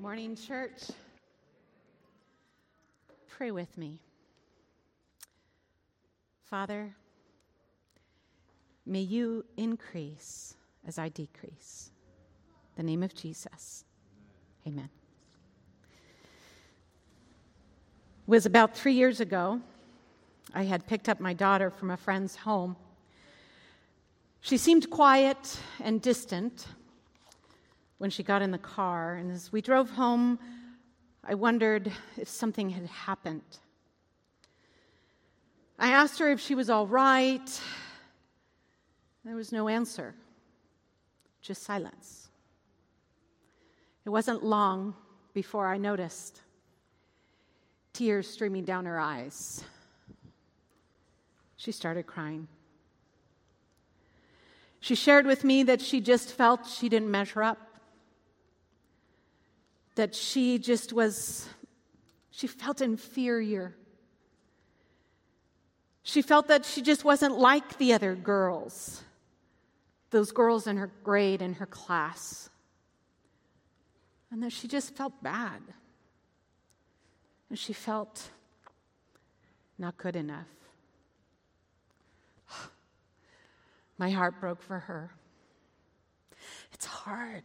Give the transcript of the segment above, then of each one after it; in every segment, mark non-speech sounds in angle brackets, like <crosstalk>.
Morning, church. Pray with me. Father, may you increase as I decrease. In the name of Jesus. Amen. It was about three years ago. I had picked up my daughter from a friend's home. She seemed quiet and distant when she got in the car, and as we drove home, I wondered if something had happened. I asked her if she was all right. There was no answer, just silence. It wasn't long before I noticed tears streaming down her eyes. She started crying. She shared with me that she just felt she didn't measure up, that she just was, she felt inferior. She felt that she just wasn't like the other girls, those girls in her grade in her class, and that she just felt bad. And she felt not good enough. <sighs> My heart broke for her. It's hard.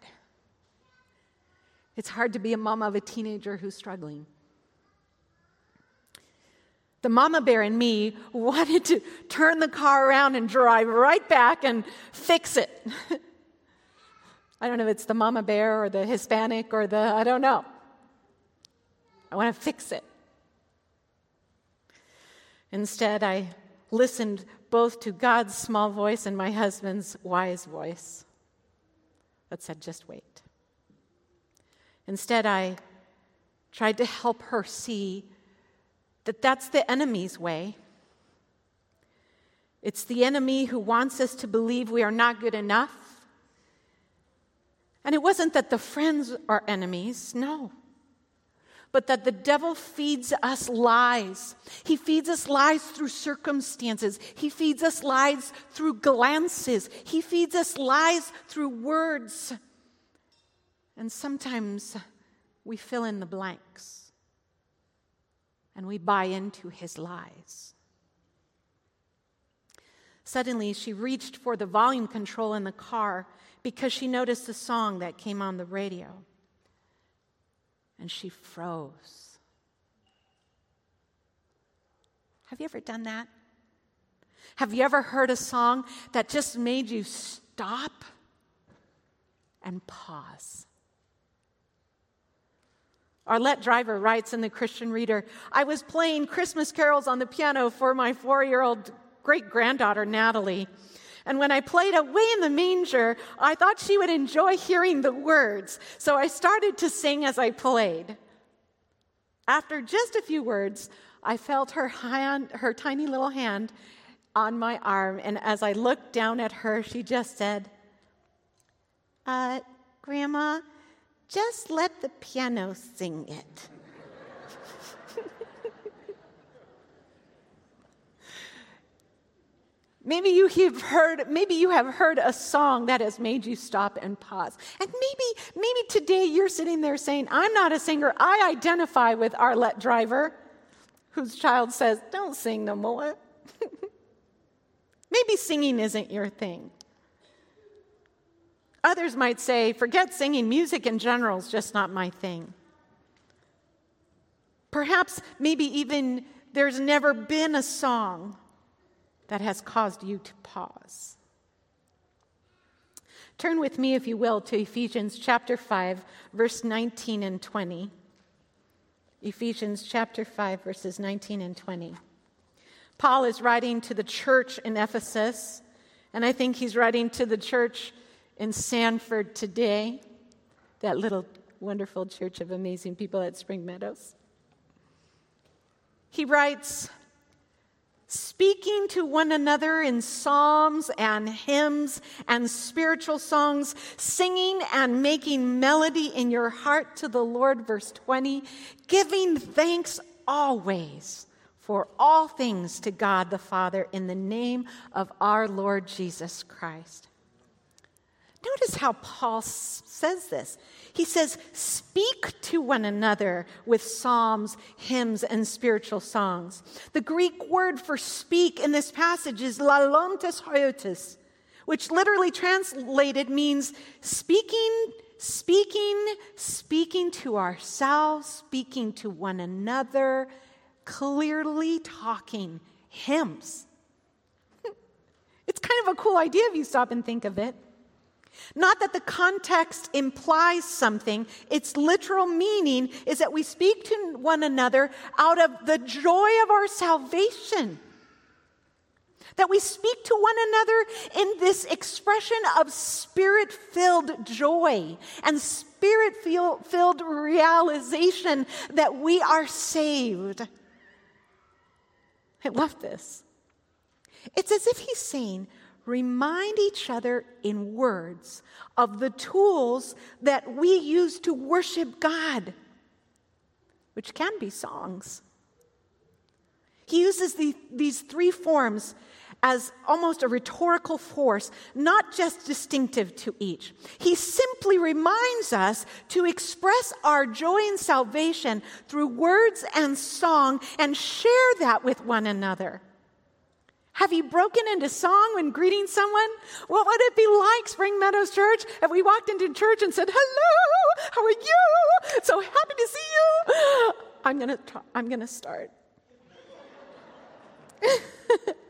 It's hard to be a mom of a teenager who's struggling. The mama bear in me wanted to turn the car around and drive right back and fix it. <laughs> I don't know if it's the mama bear or the Hispanic or the, I don't know. I want to fix it. Instead, I listened both to God's small voice and my husband's wise voice that said, just wait. Instead, I tried to help her see that that's the enemy's way. It's the enemy who wants us to believe we are not good enough. And it wasn't that the friends are enemies, no but that the devil feeds us lies. He feeds us lies through circumstances. He feeds us lies through glances. He feeds us lies through words. And sometimes we fill in the blanks and we buy into his lies. Suddenly, she reached for the volume control in the car because she noticed a song that came on the radio and she froze. Have you ever done that? Have you ever heard a song that just made you stop and pause? Arlette Driver writes in the Christian Reader I was playing Christmas carols on the piano for my four year old great granddaughter, Natalie. And when I played Away in the Manger, I thought she would enjoy hearing the words. So I started to sing as I played. After just a few words, I felt her hand, her tiny little hand on my arm. And as I looked down at her, she just said, uh, Grandma, just let the piano sing it. Maybe you have heard, maybe you have heard a song that has made you stop and pause. And maybe, maybe today you're sitting there saying, I'm not a singer. I identify with Arlette Driver, whose child says, Don't sing no more. <laughs> maybe singing isn't your thing. Others might say, forget singing, music in general is just not my thing. Perhaps, maybe even there's never been a song that has caused you to pause. Turn with me, if you will, to Ephesians chapter 5, verse 19 and 20. Ephesians chapter 5, verses 19 and 20. Paul is writing to the church in Ephesus, and I think he's writing to the church in Sanford today, that little wonderful church of amazing people at Spring Meadows. He writes, speaking to one another in psalms and hymns and spiritual songs, singing and making melody in your heart to the Lord, verse 20, giving thanks always for all things to God the Father in the name of our Lord Jesus Christ. Notice how Paul says this. He says, Speak to one another with psalms, hymns, and spiritual songs. The Greek word for speak in this passage is lalontes hoiotis, which literally translated means speaking, speaking, speaking to ourselves, speaking to one another, clearly talking hymns. <laughs> It's kind of a cool idea if you stop and think of it. Not that the context implies something, its literal meaning is that we speak to one another out of the joy of our salvation. That we speak to one another in this expression of spirit filled joy and spirit filled realization that we are saved. I love this. It's as if he's saying, remind each other in words of the tools that we use to worship God, which can be songs. He uses the, these three forms as almost a rhetorical force, not just distinctive to each. He simply reminds us to express our joy in salvation through words and song and share that with one another. Have you broken into song when greeting someone? What would it be like, Spring Meadows Church, if we walked into church and said, Hello, how are you? So happy to see you. I'm going to I'm going to start. <laughs>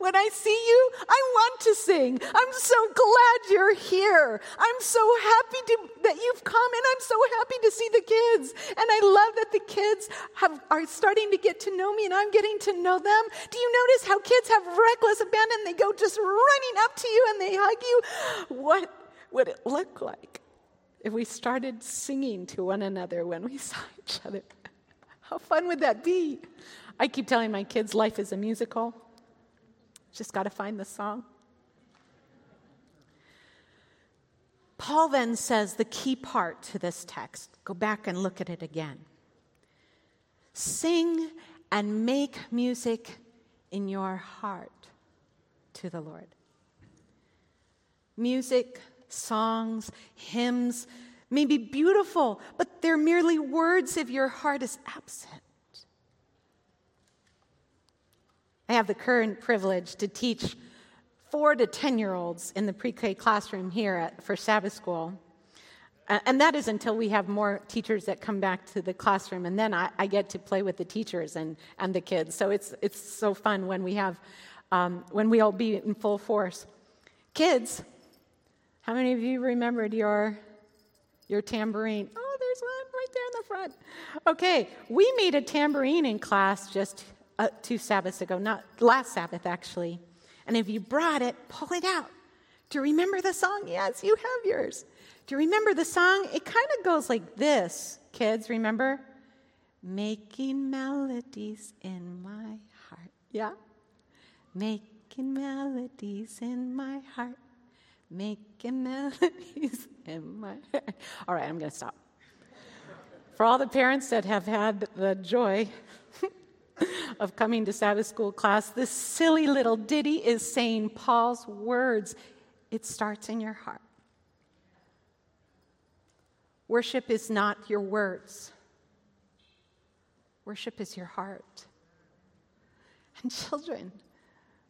When I see you, I want to sing. I'm so glad you're here. I'm so happy to, that you've come, and I'm so happy to see the kids. And I love that the kids have, are starting to get to know me, and I'm getting to know them. Do you notice how kids have reckless abandon? They go just running up to you and they hug you. What would it look like if we started singing to one another when we <laughs> saw each other? How fun would that be? I keep telling my kids life is a musical. Just got to find the song. Paul then says the key part to this text. Go back and look at it again. Sing and make music in your heart to the Lord. Music, songs, hymns may be beautiful, but they're merely words if your heart is absent. I have the current privilege to teach four to 10 year olds in the pre K classroom here at, for Sabbath School. and that is until we have more teachers that come back to the classroom, and then I, I get to play with the teachers and, and the kids. So it's, it's so fun when we have, um, when we all be in full force. Kids, how many of you remembered your, your tambourine? Oh, there's one right there in the front. Okay, we made a tambourine in class just uh, two Sabbaths ago, not last Sabbath actually. And if you brought it, pull it out. Do you remember the song? Yes, you have yours. Do you remember the song? It kind of goes like this, kids, remember? Making melodies in my heart. Yeah? Making melodies in my heart. Making melodies <laughs> in my heart. All right, I'm going to stop. For all the parents that have had the joy <laughs> of coming to Sabbath school class, this silly little ditty is saying Paul's words. It starts in your heart. Worship is not your words, worship is your heart. And children,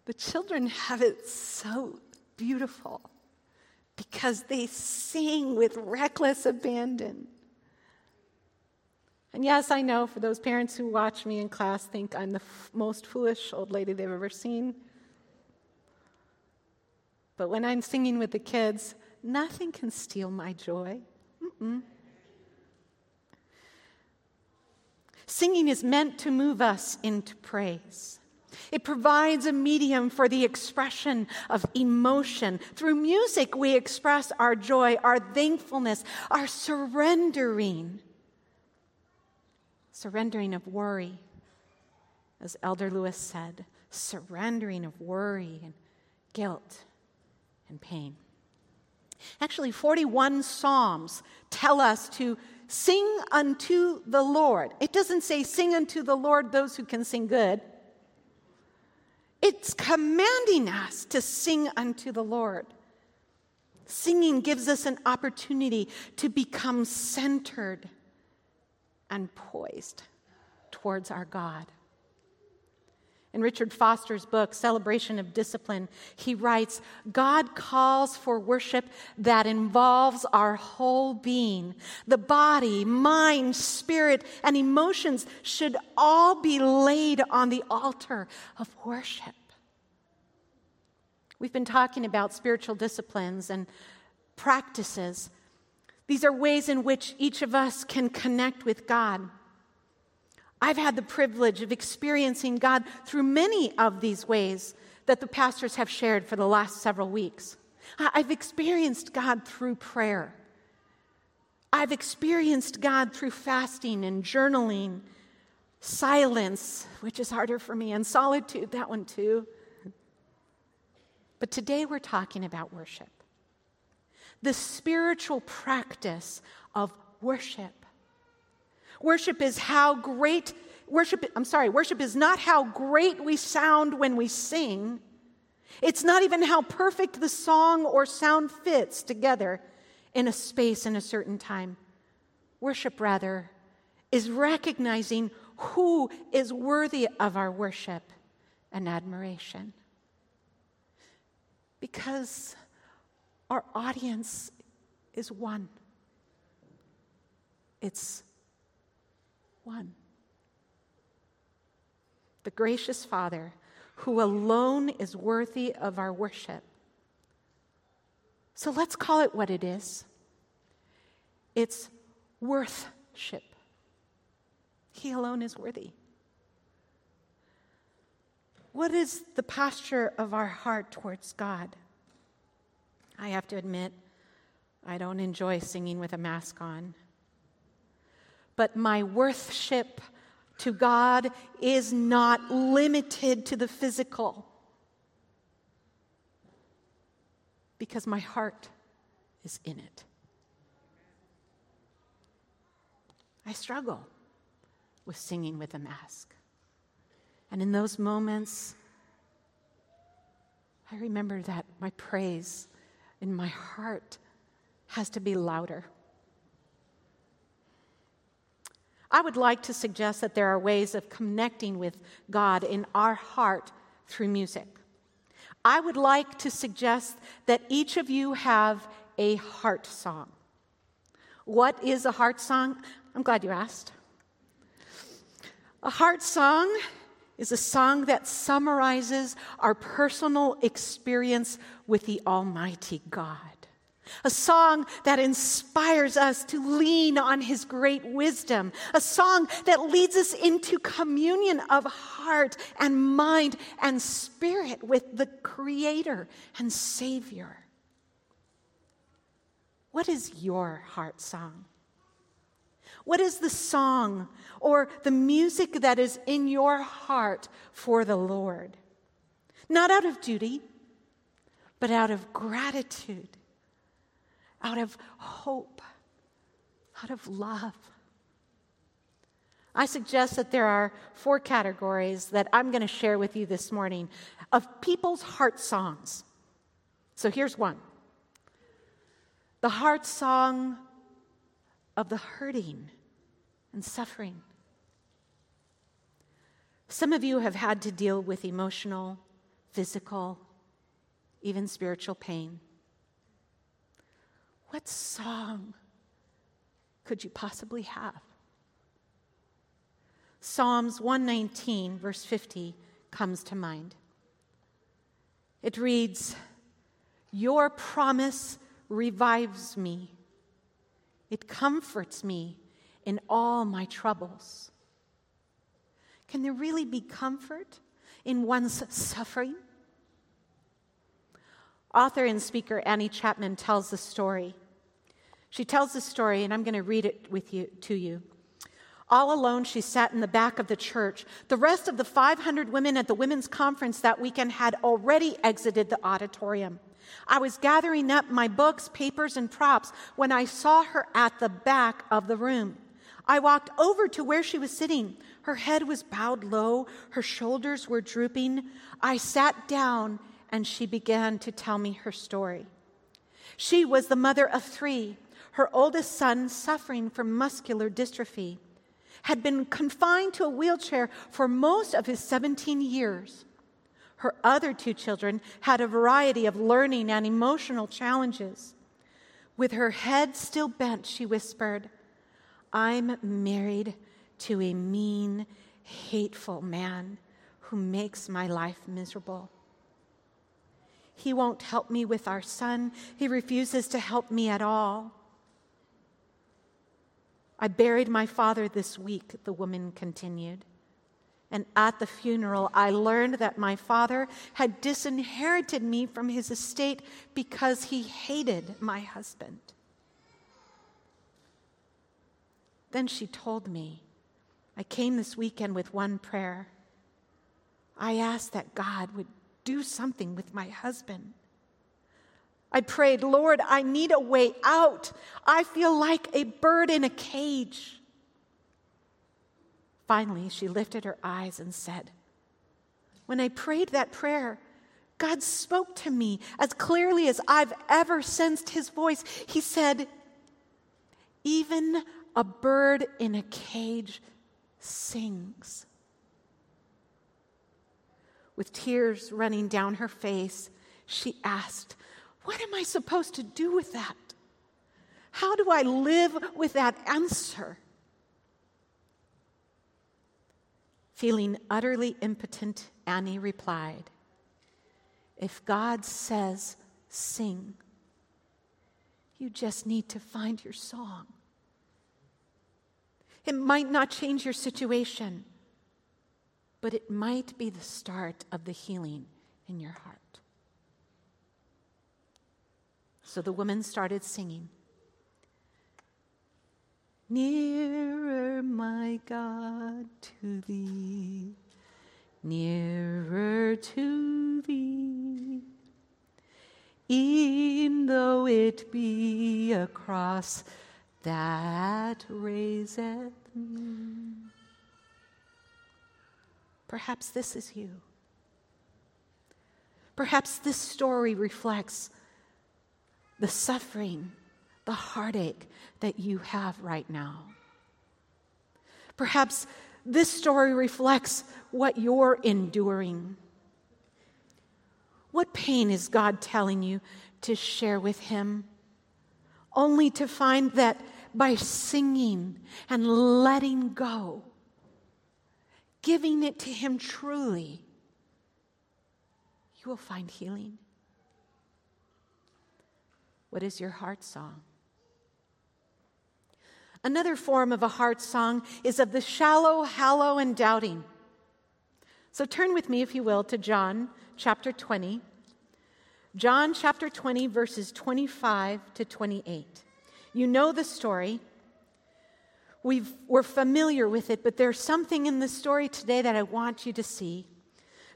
the children have it so beautiful because they sing with reckless abandon. And yes, I know for those parents who watch me in class think I'm the f- most foolish old lady they've ever seen. But when I'm singing with the kids, nothing can steal my joy. Mm-mm. Singing is meant to move us into praise. It provides a medium for the expression of emotion. Through music, we express our joy, our thankfulness, our surrendering surrendering of worry. As Elder Lewis said, surrendering of worry and guilt and pain. Actually, 41 Psalms tell us to sing unto the Lord. It doesn't say sing unto the Lord those who can sing good. It's commanding us to sing unto the Lord. Singing gives us an opportunity to become centered and poised towards our God. In Richard Foster's book, Celebration of Discipline, he writes God calls for worship that involves our whole being. The body, mind, spirit, and emotions should all be laid on the altar of worship. We've been talking about spiritual disciplines and practices. These are ways in which each of us can connect with God. I've had the privilege of experiencing God through many of these ways that the pastors have shared for the last several weeks. I've experienced God through prayer. I've experienced God through fasting and journaling, silence, which is harder for me, and solitude, that one too. But today we're talking about worship the spiritual practice of worship. Worship is how great, worship, I'm sorry, worship is not how great we sound when we sing. It's not even how perfect the song or sound fits together in a space in a certain time. Worship, rather, is recognizing who is worthy of our worship and admiration. Because our audience is one. It's one. The gracious Father, who alone is worthy of our worship. So let's call it what it is it's worthship. He alone is worthy. What is the posture of our heart towards God? I have to admit, I don't enjoy singing with a mask on but my worship to God is not limited to the physical. Because my heart is in it. I struggle with singing with a mask. And in those moments, I remember that my praise in my heart has to be louder. I would like to suggest that there are ways of connecting with God in our heart through music. I would like to suggest that each of you have a heart song. What is a heart song? I'm glad you asked. A heart song is a song that summarizes our personal experience with the Almighty God a song that inspires us to lean on His great wisdom, a song that leads us into communion of heart and mind and spirit with the Creator and Savior. What is your heart song? What is the song or the music that is in your heart for the Lord? Not out of duty, but out of gratitude out of hope, out of love. I suggest that there are four categories that I'm going to share with you this morning of people's heart songs. So here's one the heart song of the hurting and suffering. Some of you have had to deal with emotional, physical, even spiritual pain. What song could you possibly have? Psalms 119, verse 50, comes to mind. It reads, Your promise revives me, it comforts me in all my troubles. Can there really be comfort in one's suffering? Author and speaker Annie Chapman tells the story. She tells the story, and I'm going to read it with you, to you. All alone, she sat in the back of the church. The rest of the 500 women at the women's conference that weekend had already exited the auditorium. I was gathering up my books, papers, and props when I saw her at the back of the room. I walked over to where she was sitting. Her head was bowed low, her shoulders were drooping. I sat down and she began to tell me her story. She was the mother of three. Her oldest son, suffering from muscular dystrophy, had been confined to a wheelchair for most of his 17 years. Her other two children had a variety of learning and emotional challenges. With her head still bent, she whispered, I'm married to a mean, hateful man who makes my life miserable. He won't help me with our son. He refuses to help me at all. I buried my father this week, the woman continued. And at the funeral, I learned that my father had disinherited me from his estate because he hated my husband. Then she told me, I came this weekend with one prayer. I asked that God would do something with my husband. I prayed, Lord, I need a way out. I feel like a bird in a cage. Finally, she lifted her eyes and said, When I prayed that prayer, God spoke to me as clearly as I've ever sensed his voice. He said, Even a bird in a cage sings. With tears running down her face, she asked, what am I supposed to do with that? How do I live with that answer? Feeling utterly impotent, Annie replied, If God says sing, you just need to find your song. It might not change your situation, but it might be the start of the healing in your heart. So the woman started singing. Nearer, my God, to thee, nearer to thee. E'en though it be a cross that raiseth me. Perhaps this is you. Perhaps this story reflects the suffering, the heartache that you have right now. Perhaps this story reflects what you're enduring. What pain is God telling you to share with Him? Only to find that by singing and letting go, giving it to Him truly, you will find healing. What is your heart song? Another form of a heart song is of the shallow, hollow, and doubting. So turn with me, if you will, to John chapter 20. John chapter 20, verses 25 to 28. You know the story. we are familiar with it, but there's something in the story today that I want you to see.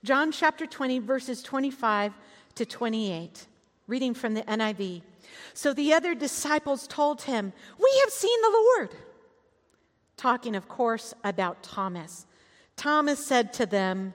John chapter 20, verses 25 to 28, reading from the NIV. So the other disciples told him, We have seen the Lord. Talking, of course, about Thomas. Thomas said to them,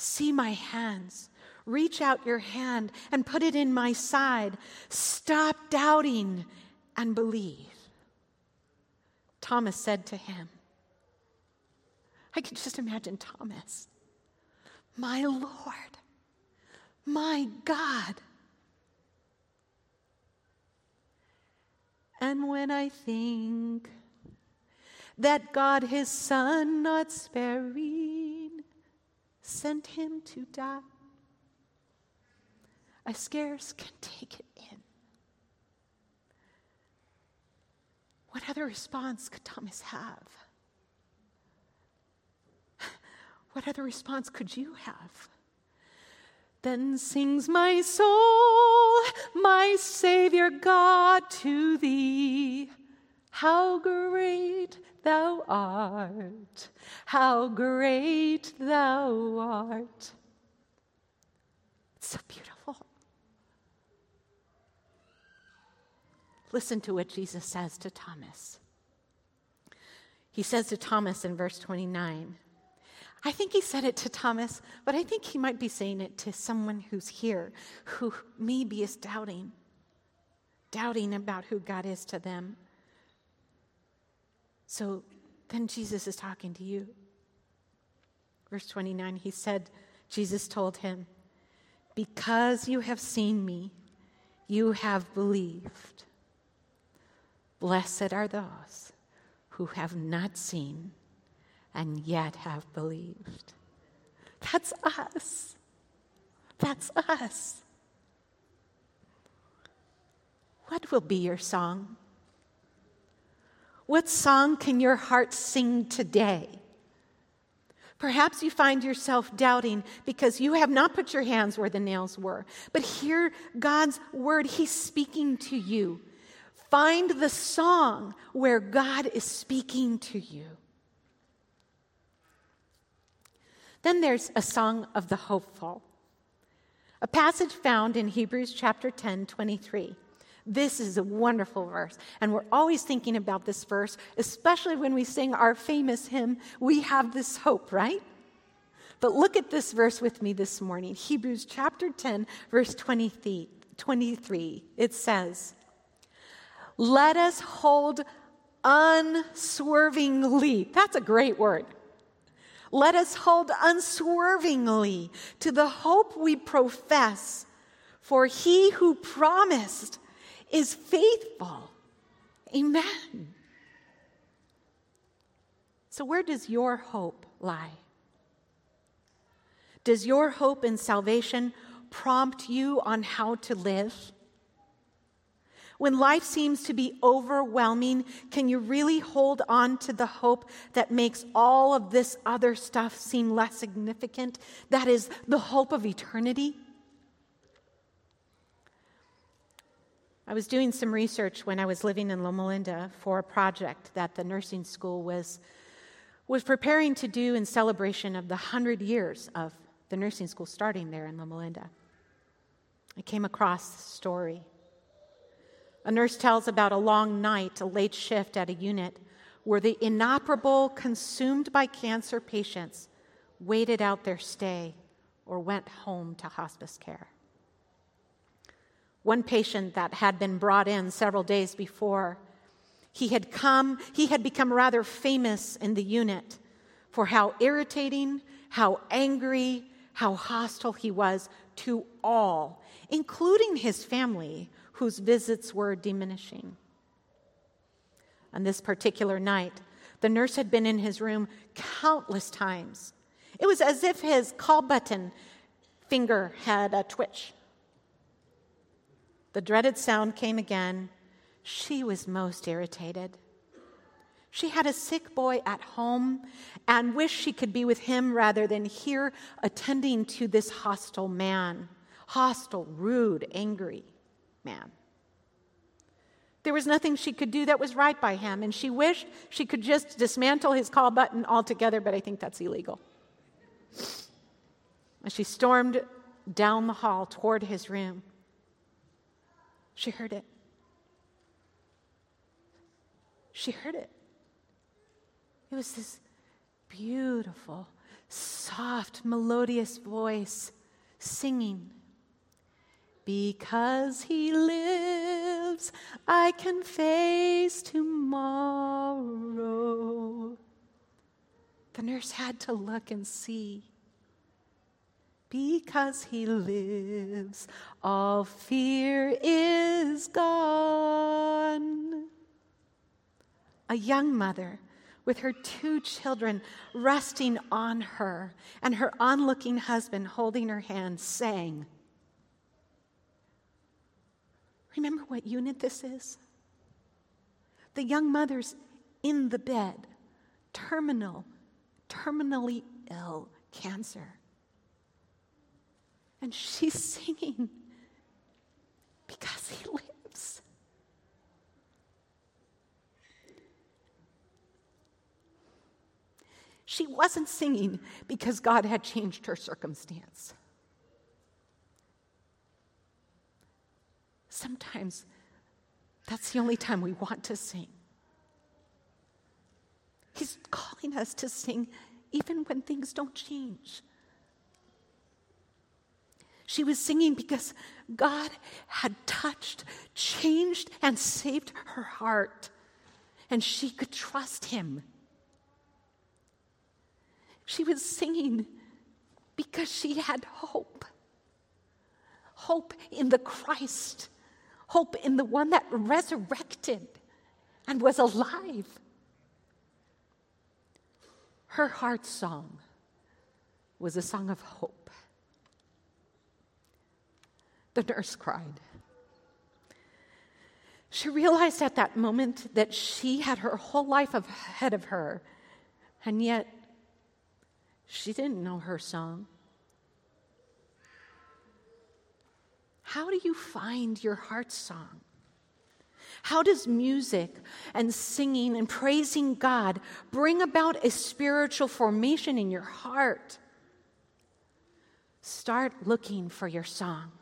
See my hands. Reach out your hand and put it in my side. Stop doubting and believe. Thomas said to him, I can just imagine Thomas, my Lord my God. And when I think that God, his son, not sparing, sent him to die, I scarce can take it in. What other response could Thomas have? <laughs> What other response could you have? Then sings my soul, my Savior God, to thee. How great thou art! How great thou art! It's so beautiful. Listen to what Jesus says to Thomas. He says to Thomas in verse 29, I think he said it to Thomas, but I think he might be saying it to someone who's here who maybe is doubting, doubting about who God is to them. So then Jesus is talking to you. Verse 29, he said, Jesus told him, Because you have seen me, you have believed. Blessed are those who have not seen and yet have believed. That's us. That's us. What will be your song? What song can your heart sing today? Perhaps you find yourself doubting because you have not put your hands where the nails were. But hear God's word, He's speaking to you. Find the song where God is speaking to you. Then there's a song of the hopeful, a passage found in Hebrews chapter 10, 23. This is a wonderful verse. And we're always thinking about this verse, especially when we sing our famous hymn, We Have This Hope, right? But look at this verse with me this morning Hebrews chapter 10, verse 23. It says, Let us hold unswervingly. That's a great word. Let us hold unswervingly to the hope we profess, for he who promised is faithful. Amen. So, where does your hope lie? Does your hope in salvation prompt you on how to live? When life seems to be overwhelming, can you really hold on to the hope that makes all of this other stuff seem less significant? That is the hope of eternity. I was doing some research when I was living in Loma Linda for a project that the nursing school was, was preparing to do in celebration of the 100 years of the nursing school starting there in Loma Linda. I came across the story a nurse tells about a long night, a late shift at a unit where the inoperable, consumed by cancer patients waited out their stay or went home to hospice care. One patient that had been brought in several days before, he had come, he had become rather famous in the unit for how irritating, how angry, how hostile he was to all, including his family, whose visits were diminishing. On this particular night, the nurse had been in his room countless times. It was as if his call button finger had a twitch. The dreaded sound came again. She was most irritated. She had a sick boy at home and wished she could be with him rather than here attending to this hostile man. Hostile, rude, angry man. There was nothing she could do that was right by him, and she wished she could just dismantle his call button altogether, but I think that's illegal. As she stormed down the hall toward his room, she heard it. She heard it. It was this beautiful, soft, melodious voice singing. Because he lives, I can face tomorrow. The nurse had to look and see. Because he lives, all fear is gone. A young mother with her two children resting on her and her onlooking husband holding her hand sang, Remember what unit this is? The young mother's in the bed, terminal, terminally ill cancer. And she's <laughs> singing because he lives. She wasn't singing because God had changed her circumstance. Sometimes that's the only time we want to sing. He's calling us to sing even when things don't change. She was singing because God had touched, changed, and saved her heart, and she could trust Him. She was singing because she had hope hope in the Christ, hope in the one that resurrected and was alive. Her heart song was a song of hope. The nurse cried. She realized at that moment that she had her whole life ahead of her, and yet she didn't know her song. How do you find your heart song? How does music and singing and praising God bring about a spiritual formation in your heart? Start looking for your song.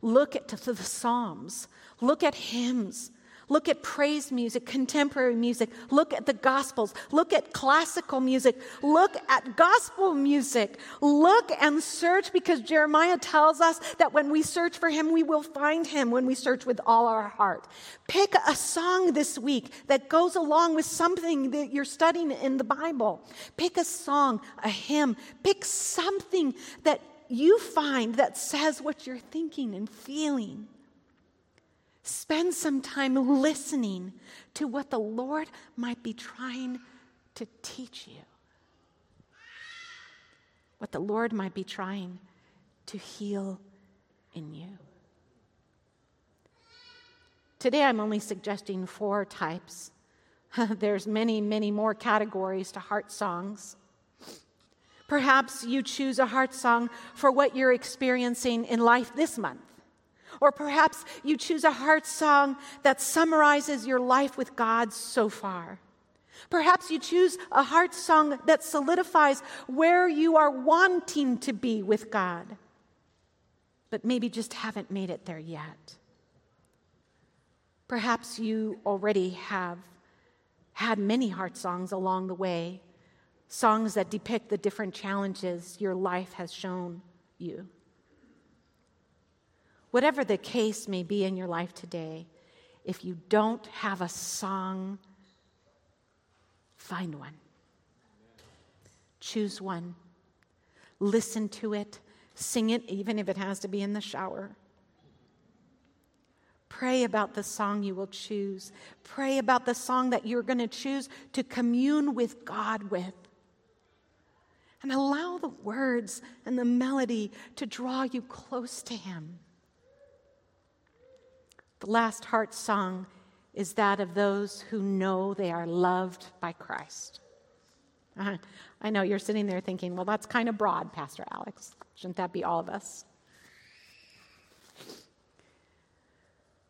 Look at the Psalms, look at hymns, Look at praise music, contemporary music. Look at the Gospels. Look at classical music. Look at gospel music. Look and search because Jeremiah tells us that when we search for Him, we will find Him when we search with all our heart. Pick a song this week that goes along with something that you're studying in the Bible. Pick a song, a hymn. Pick something that you find that says what you're thinking and feeling. Spend some time listening to what the Lord might be trying to teach you, what the Lord might be trying to heal in you. Today, I'm only suggesting four types. <laughs> There's many, many more categories to heart songs. Perhaps you choose a heart song for what you're experiencing in life this month. Or perhaps you choose a heart song that summarizes your life with God so far. Perhaps you choose a heart song that solidifies where you are wanting to be with God, but maybe just haven't made it there yet. Perhaps you already have had many heart songs along the way, songs that depict the different challenges your life has shown you. Whatever the case may be in your life today, if you don't have a song, find one. Choose one. Listen to it. Sing it, even if it has to be in the shower. Pray about the song you will choose. Pray about the song that you're going to choose to commune with God with. And allow the words and the melody to draw you close to Him. The last heart song is that of those who know they are loved by Christ. Uh, I know you're sitting there thinking, well, that's kind of broad, Pastor Alex. Shouldn't that be all of us?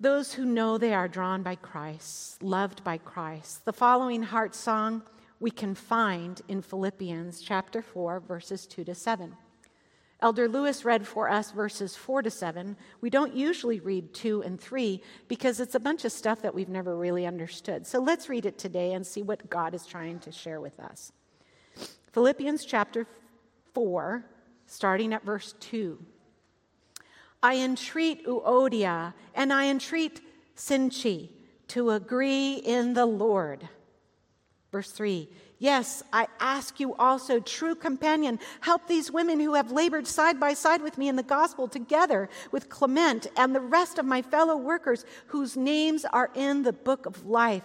Those who know they are drawn by Christ, loved by Christ. The following heart song we can find in Philippians chapter 4, verses 2 to 7. Elder Lewis read for us verses 4 to 7. We don't usually read 2 and 3 because it's a bunch of stuff that we've never really understood. So let's read it today and see what God is trying to share with us. Philippians chapter 4, starting at verse 2. I entreat Euodia and I entreat Syntyche to agree in the Lord. Verse 3 Yes, I ask you also, true companion, help these women who have labored side by side with me in the gospel together with Clement and the rest of my fellow workers whose names are in the book of life.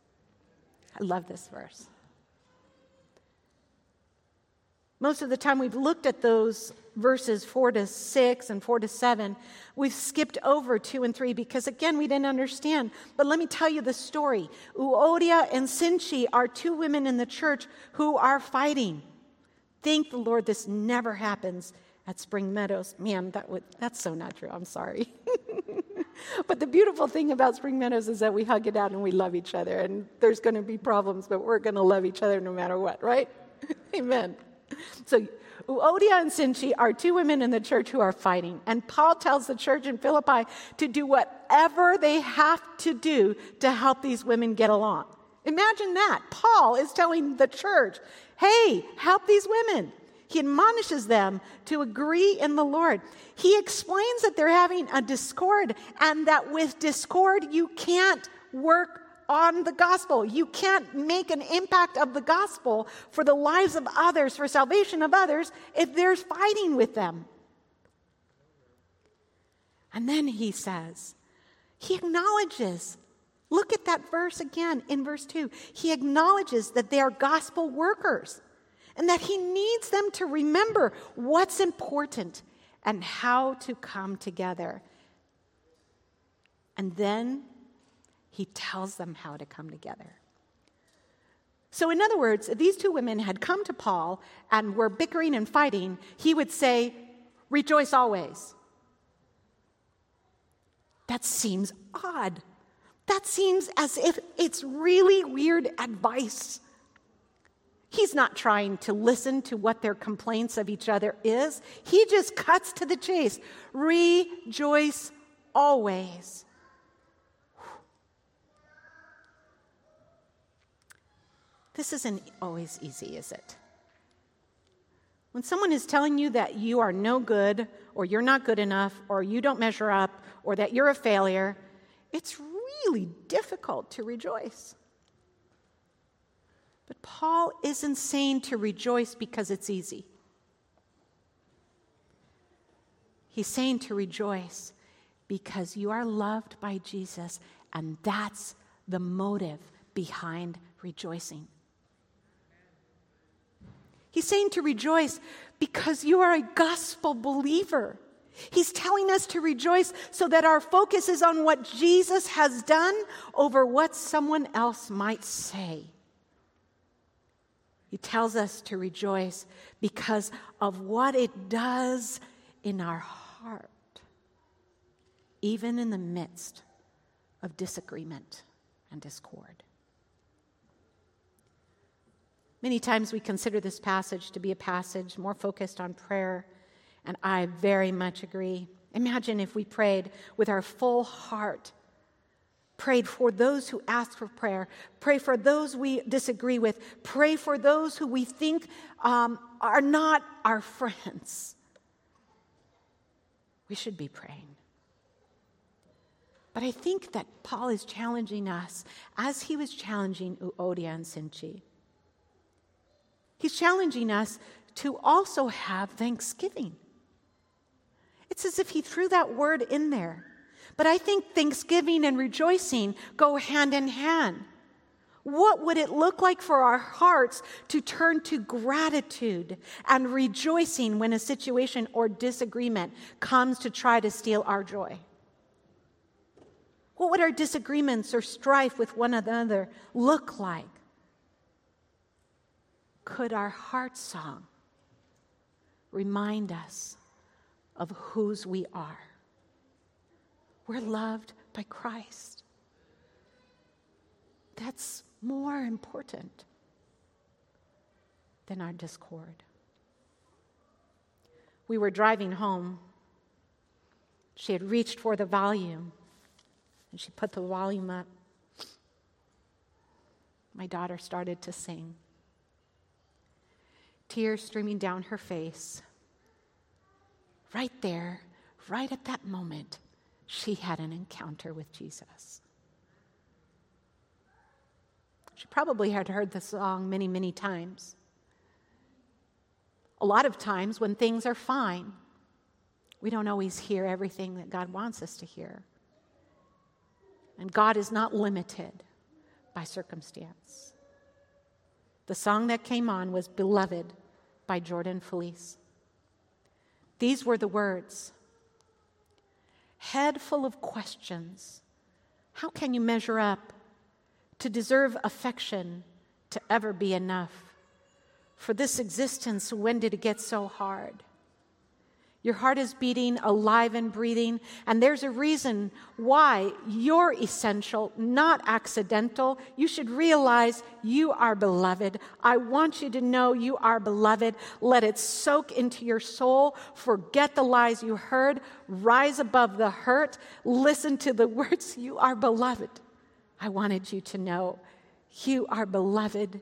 I love this verse. Most of the time we've looked at those verses 4 to 6 and 4 to 7, we've skipped over 2 and 3 because, again, we didn't understand. But let me tell you the story. Euodia and Syntyche are two women in the church who are fighting. Thank the Lord this never happens at Spring Meadows. Man, that would, that's so not true. I'm sorry. <laughs> <laughs> but the beautiful thing about Spring Meadows is that we hug it out and we love each other. And there's going to be problems, but we're going to love each other no matter what, right? <laughs> Amen. So Euodia and Syntyche are two women in the church who are fighting. And Paul tells the church in Philippi to do whatever they have to do to help these women get along. Imagine that. Paul is telling the church, hey, help these women. He admonishes them to agree in the Lord. He explains that they're having a discord and that with discord, you can't work on the gospel. You can't make an impact of the gospel for the lives of others, for salvation of others, if there's fighting with them. And then he says, he acknowledges. Look at that verse again in verse 2. He acknowledges that they are gospel workers and that he needs them to remember what's important and how to come together. And then he tells them how to come together. So, in other words, if these two women had come to Paul and were bickering and fighting, he would say, Rejoice always. That seems odd. That seems as if it's really weird advice. He's not trying to listen to what their complaints of each other is. He just cuts to the chase. Rejoice always. This isn't always easy, is it? When someone is telling you that you are no good, or you're not good enough, or you don't measure up, or that you're a failure, it's really difficult to rejoice. But Paul isn't saying to rejoice because it's easy. He's saying to rejoice because you are loved by Jesus, and that's the motive behind rejoicing. He's saying to rejoice because you are a gospel believer. He's telling us to rejoice so that our focus is on what Jesus has done over what someone else might say. He tells us to rejoice because of what it does in our heart, even in the midst of disagreement and discord. Many times we consider this passage to be a passage more focused on prayer, and I very much agree. Imagine if we prayed with our full heart, prayed for those who ask for prayer, pray for those we disagree with, pray for those who we think um, are not our friends. We should be praying. But I think that Paul is challenging us as he was challenging Euodia and Syntyche He's challenging us to also have thanksgiving. It's as if he threw that word in there. But I think thanksgiving and rejoicing go hand in hand. What would it look like for our hearts to turn to gratitude and rejoicing when a situation or disagreement comes to try to steal our joy? What would our disagreements or strife with one another look like? could our heart song remind us of whose we are? We're loved by Christ. That's more important than our discord. We were driving home. She had reached for the volume and she put the volume up. My daughter started to sing tears streaming down her face. Right there, right at that moment, she had an encounter with Jesus. She probably had heard the song many, many times. A lot of times when things are fine, we don't always hear everything that God wants us to hear. And God is not limited by circumstance. The song that came on was Beloved by Jordan Feliz. These were the words Head full of questions. How can you measure up? To deserve affection, to ever be enough. For this existence, when did it get so hard? Your heart is beating, alive and breathing, and there's a reason why you're essential, not accidental. You should realize you are beloved. I want you to know you are beloved. Let it soak into your soul. Forget the lies you heard. Rise above the hurt. Listen to the <laughs> words You are beloved. I wanted you to know you are beloved.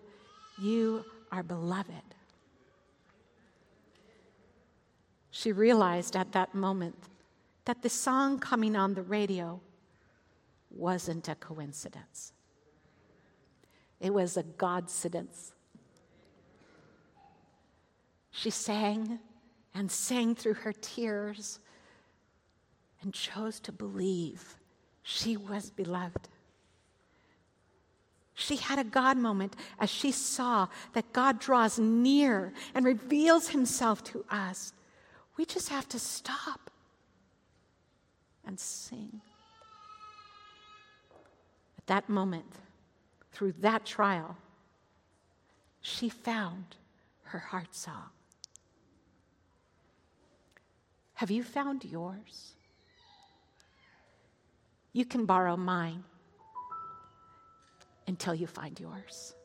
You are beloved. She realized at that moment that the song coming on the radio wasn't a coincidence, it was a Godcidence. She sang and sang through her tears and chose to believe she was beloved. She had a God moment as she saw that God draws near and reveals himself to us we just have to stop and sing. At that moment, through that trial, she found her heart song. Have you found yours? You can borrow mine until you find yours.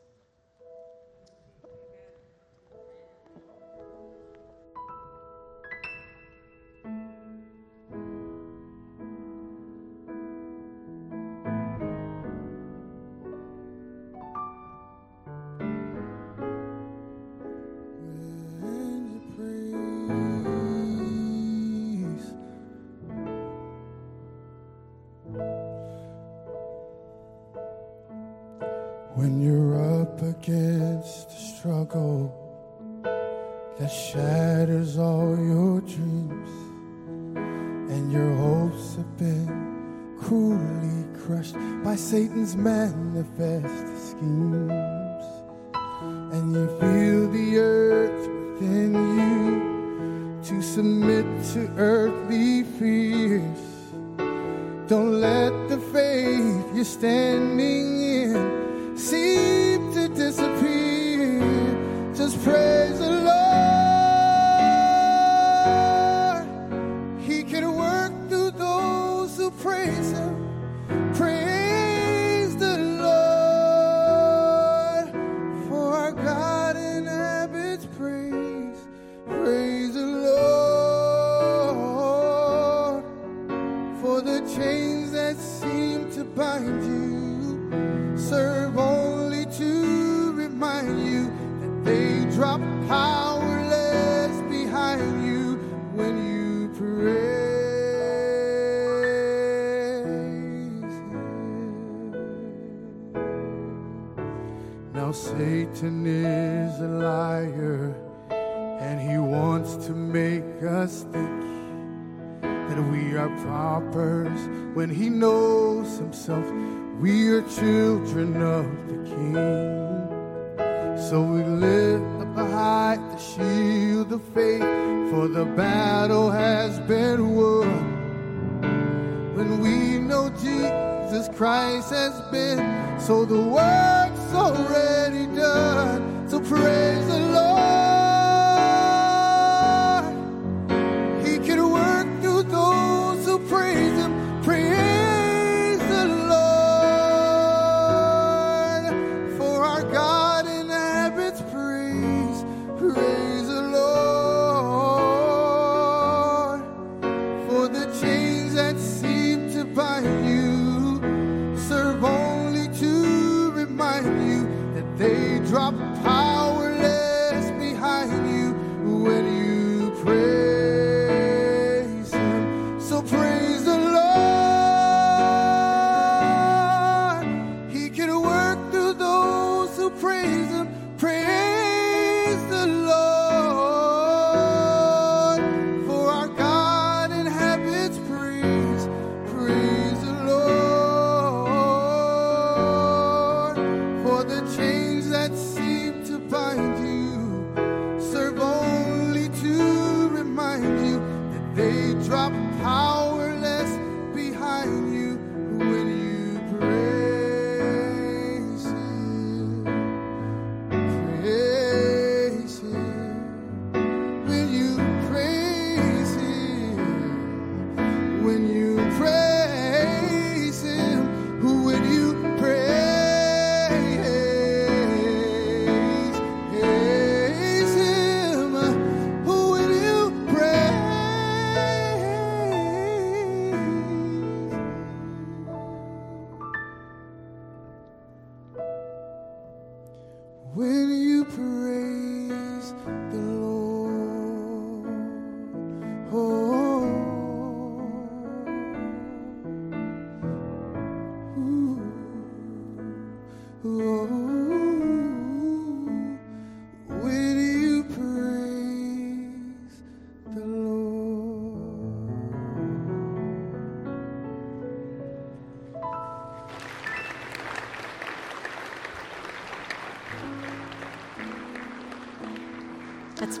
Let the faith you're standing in seem to disappear. Just praise paupers when he knows himself we are children of the King. So we lift up high the shield of faith, for the battle has been won. When we know Jesus Christ has been, so the work's already done.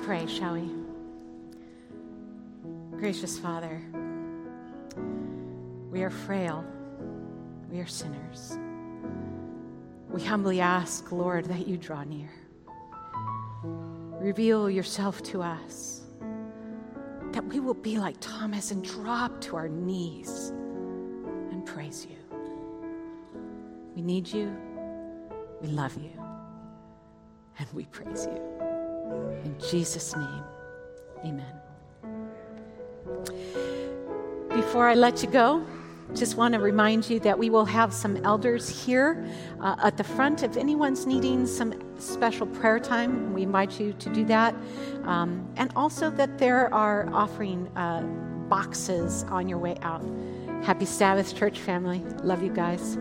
Pray, shall we? Gracious Father, we are frail, we are sinners. We humbly ask, Lord, that you draw near. Reveal yourself to us, that we will be like Thomas and drop to our knees and praise you. We need you, we love you, and we praise you. In Jesus' name, amen. Before I let you go, just want to remind you that we will have some elders here uh, at the front. If anyone's needing some special prayer time, we invite you to do that. Um, and also that there are offering uh, boxes on your way out. Happy Sabbath, church family. Love you guys.